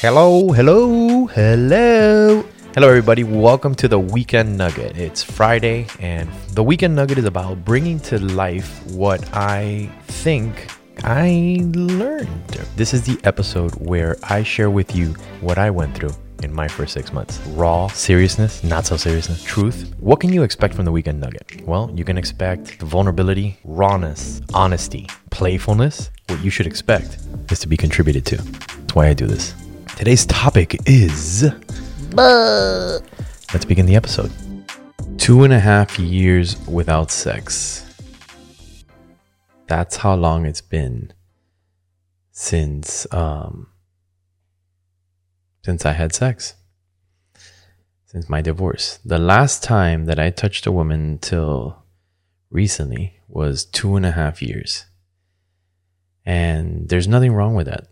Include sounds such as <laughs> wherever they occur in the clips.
Hello, hello, hello. Hello, everybody. Welcome to the Weekend Nugget. It's Friday, and the Weekend Nugget is about bringing to life what I think I learned. This is the episode where I share with you what I went through in my first six months. Raw seriousness, not so seriousness, truth. What can you expect from the Weekend Nugget? Well, you can expect vulnerability, rawness, honesty, playfulness. What you should expect is to be contributed to. That's why I do this. Today's topic is. Let's begin the episode. Two and a half years without sex. That's how long it's been since um since I had sex. Since my divorce. The last time that I touched a woman till recently was two and a half years. And there's nothing wrong with that.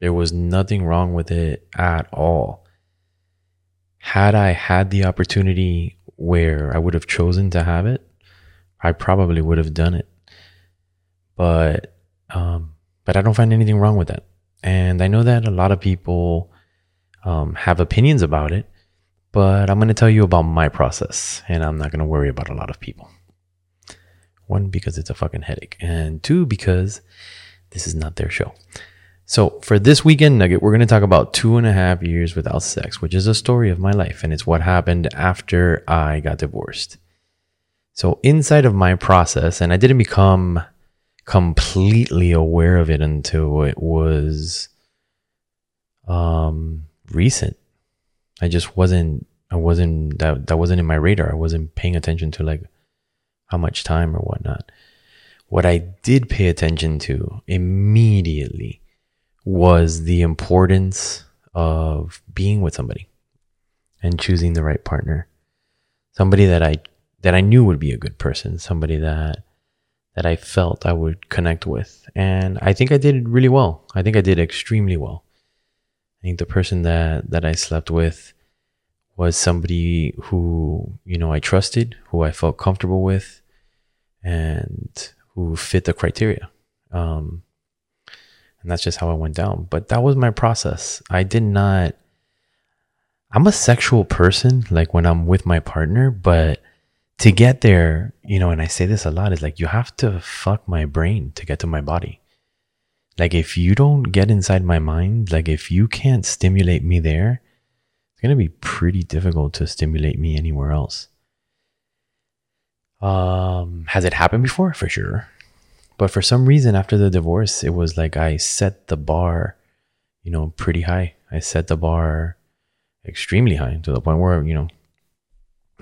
There was nothing wrong with it at all. Had I had the opportunity where I would have chosen to have it, I probably would have done it. But um, but I don't find anything wrong with that. And I know that a lot of people um, have opinions about it, but I'm going to tell you about my process, and I'm not going to worry about a lot of people. One, because it's a fucking headache, and two, because this is not their show. So, for this weekend nugget, we're going to talk about two and a half years without sex, which is a story of my life, and it's what happened after I got divorced. So, inside of my process, and I didn't become completely aware of it until it was um, recent. I just wasn't, I wasn't, that, that wasn't in my radar. I wasn't paying attention to like how much time or whatnot. What I did pay attention to immediately was the importance of being with somebody and choosing the right partner. Somebody that I that I knew would be a good person, somebody that that I felt I would connect with. And I think I did really well. I think I did extremely well. I think the person that that I slept with was somebody who, you know, I trusted, who I felt comfortable with and who fit the criteria. Um, and that's just how I went down. But that was my process. I did not. I'm a sexual person, like when I'm with my partner, but to get there, you know, and I say this a lot, is like you have to fuck my brain to get to my body. Like if you don't get inside my mind, like if you can't stimulate me there, it's gonna be pretty difficult to stimulate me anywhere else. Um, has it happened before? For sure. But for some reason, after the divorce, it was like I set the bar, you know, pretty high. I set the bar extremely high to the point where, you know,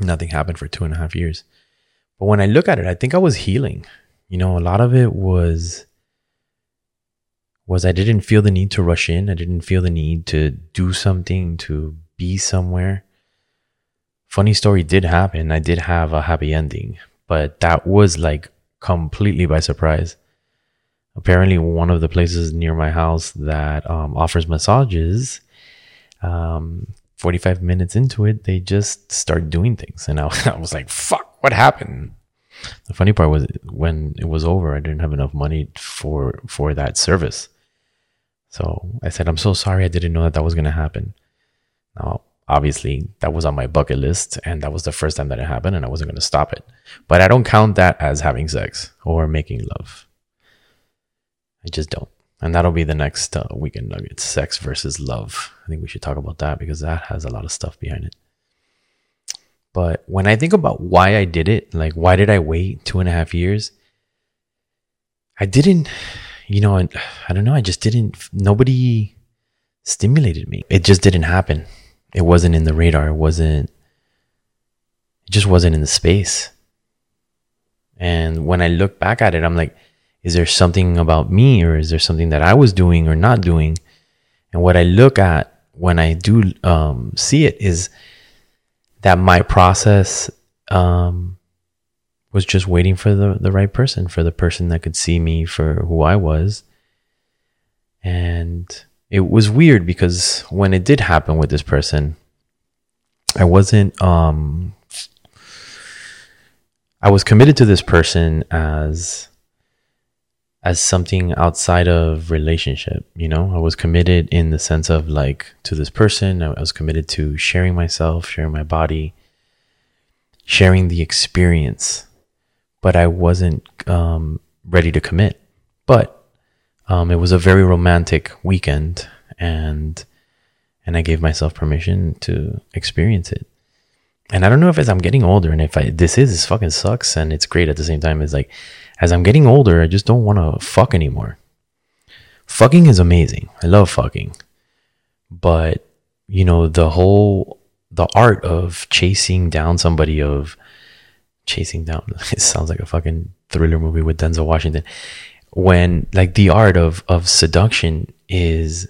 nothing happened for two and a half years. But when I look at it, I think I was healing. You know, a lot of it was was I didn't feel the need to rush in. I didn't feel the need to do something, to be somewhere. Funny story did happen. I did have a happy ending, but that was like completely by surprise. Apparently, one of the places near my house that um, offers massages, um, 45 minutes into it, they just start doing things. And I, <laughs> I was like, fuck, what happened? The funny part was when it was over, I didn't have enough money for for that service. So I said, I'm so sorry. I didn't know that that was going to happen. Now, obviously that was on my bucket list and that was the first time that it happened and I wasn't going to stop it. But I don't count that as having sex or making love. I just don't. And that'll be the next uh, weekend nugget sex versus love. I think we should talk about that because that has a lot of stuff behind it. But when I think about why I did it, like why did I wait two and a half years? I didn't, you know, I, I don't know. I just didn't, nobody stimulated me. It just didn't happen it wasn't in the radar. It wasn't, it just wasn't in the space. And when I look back at it, I'm like, is there something about me or is there something that I was doing or not doing? And what I look at when I do um, see it is that my process um, was just waiting for the, the right person, for the person that could see me for who I was. And it was weird because when it did happen with this person, I wasn't um I was committed to this person as as something outside of relationship. You know, I was committed in the sense of like to this person. I was committed to sharing myself, sharing my body, sharing the experience, but I wasn't um, ready to commit. But um, it was a very romantic weekend, and and I gave myself permission to experience it. And I don't know if as I'm getting older, and if I this is this fucking sucks, and it's great at the same time. It's like as I'm getting older, I just don't want to fuck anymore. Fucking is amazing. I love fucking. But, you know, the whole, the art of chasing down somebody, of chasing down, <laughs> it sounds like a fucking thriller movie with Denzel Washington. When, like, the art of, of seduction is,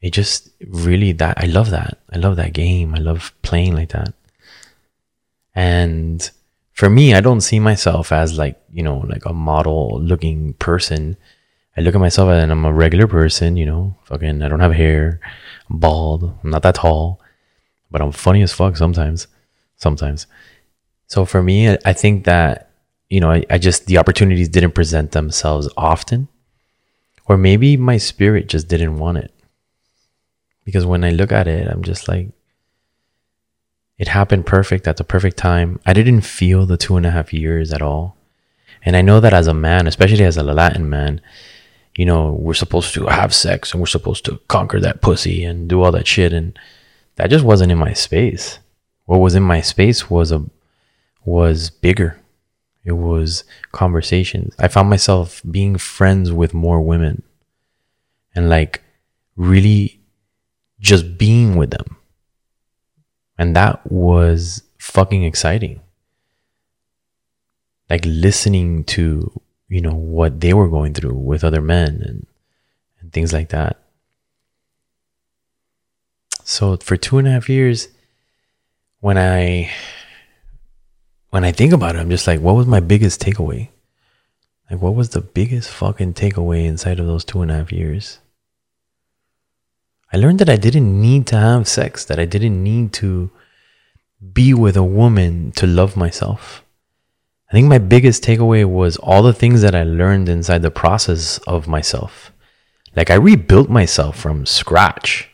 it just really that, I love that. I love that game. I love playing like that. And, for me, I don't see myself as like, you know, like a model looking person. I look at myself and I'm a regular person, you know, fucking, I don't have hair, I'm bald, I'm not that tall, but I'm funny as fuck sometimes, sometimes. So for me, I think that, you know, I, I just, the opportunities didn't present themselves often, or maybe my spirit just didn't want it. Because when I look at it, I'm just like, it happened perfect at the perfect time. I didn't feel the two and a half years at all. And I know that as a man, especially as a Latin man, you know, we're supposed to have sex and we're supposed to conquer that pussy and do all that shit. And that just wasn't in my space. What was in my space was a was bigger. It was conversations. I found myself being friends with more women and like really just being with them and that was fucking exciting. Like listening to, you know, what they were going through with other men and, and things like that. So for two and a half years, when I when I think about it, I'm just like, what was my biggest takeaway? Like, what was the biggest fucking takeaway inside of those two and a half years? I learned that I didn't need to have sex, that I didn't need to be with a woman to love myself. I think my biggest takeaway was all the things that I learned inside the process of myself. Like I rebuilt myself from scratch.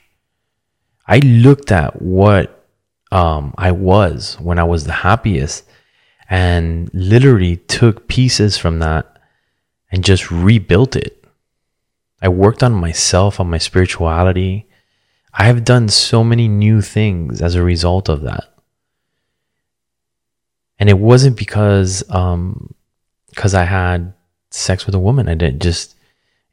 I looked at what um, I was when I was the happiest and literally took pieces from that and just rebuilt it. I worked on myself, on my spirituality. I have done so many new things as a result of that. And it wasn't because um because I had sex with a woman. I didn't just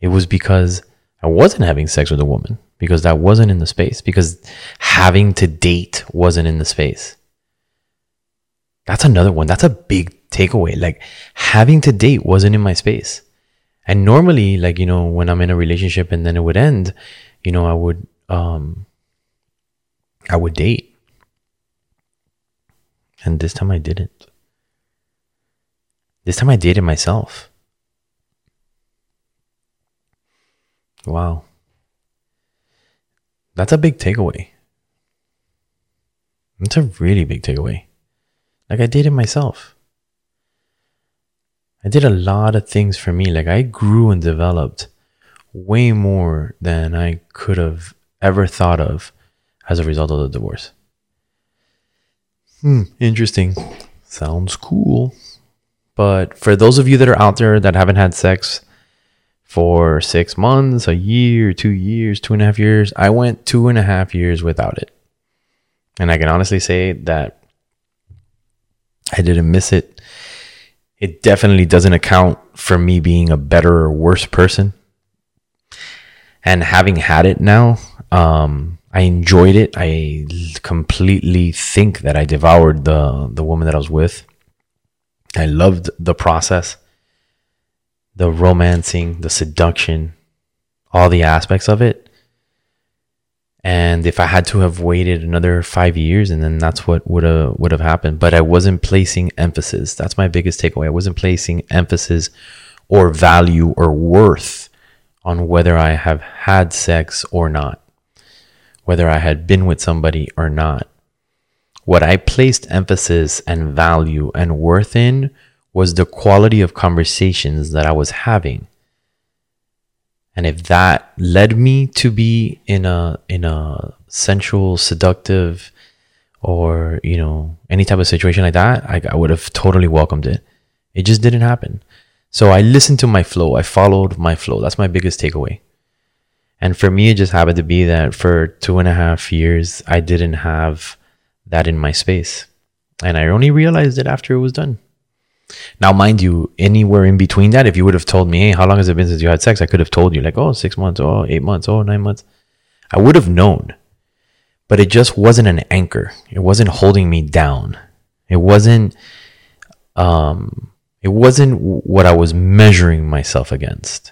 it was because I wasn't having sex with a woman because that wasn't in the space because having to date wasn't in the space. That's another one. That's a big takeaway. Like having to date wasn't in my space. And normally, like, you know, when I'm in a relationship and then it would end, you know, I would, um, I would date. And this time I didn't. This time I dated myself. Wow. That's a big takeaway. That's a really big takeaway. Like I did it myself. I did a lot of things for me. Like I grew and developed way more than I could have ever thought of as a result of the divorce. Hmm, interesting. Sounds cool. But for those of you that are out there that haven't had sex for six months, a year, two years, two and a half years, I went two and a half years without it. And I can honestly say that I didn't miss it it definitely doesn't account for me being a better or worse person. And having had it now, um, I enjoyed it. I completely think that I devoured the the woman that I was with. I loved the process, the romancing, the seduction, all the aspects of it. And if I had to have waited another five years, and then that's what would have would have happened. But I wasn't placing emphasis. That's my biggest takeaway. I wasn't placing emphasis or value or worth on whether I have had sex or not, whether I had been with somebody or not. What I placed emphasis and value and worth in was the quality of conversations that I was having And if that led me to be in a in a sensual, seductive, or you know any type of situation like that, I, I would have totally welcomed it. It just didn't happen. So I listened to my flow. I followed my flow. That's my biggest takeaway. And for me, it just happened to be that for two and a half years, I didn't have that in my space. And I only realized it after it was done. Now, mind you, anywhere in between that, if you would have told me, hey, how long has it been since you had sex? I could have told you, like, oh, six months, oh, eight months, oh, nine months. I would have known. But it just wasn't an anchor. It wasn't holding me down. It wasn't um it wasn't what I was measuring myself against.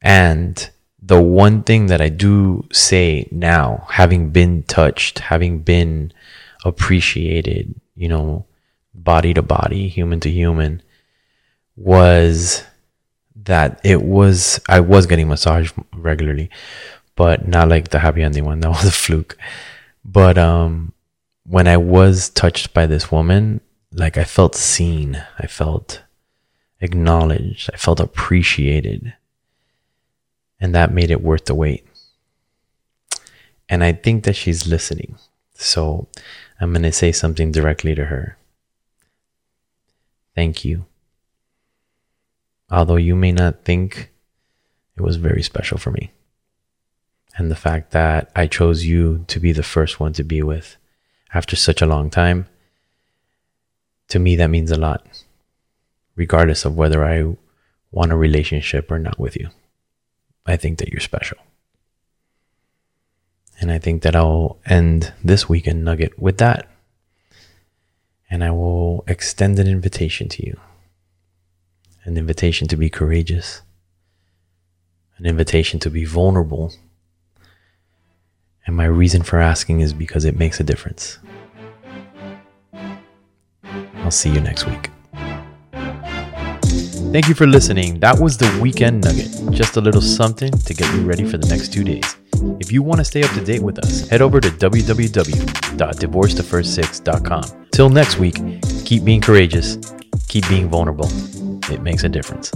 And the one thing that I do say now, having been touched, having been appreciated, you know, body to body, human to human, was that it was, I was getting massaged regularly, but not like the happy ending one. <laughs> That was a fluke. But, um, when I was touched by this woman, like I felt seen, I felt acknowledged, I felt appreciated. And that made it worth the wait. And I think that she's listening. So I'm going to say something directly to her. Thank you. Although you may not think it was very special for me. And the fact that I chose you to be the first one to be with after such a long time, to me, that means a lot, regardless of whether I want a relationship or not with you. I think that you're special. And I think that I'll end this weekend nugget with that. And I will extend an invitation to you an invitation to be courageous, an invitation to be vulnerable. And my reason for asking is because it makes a difference. I'll see you next week. Thank you for listening. That was the weekend nugget. Just a little something to get you ready for the next two days. If you want to stay up to date with us, head over to www.divorcetofirst6.com. Till next week, keep being courageous, keep being vulnerable. It makes a difference.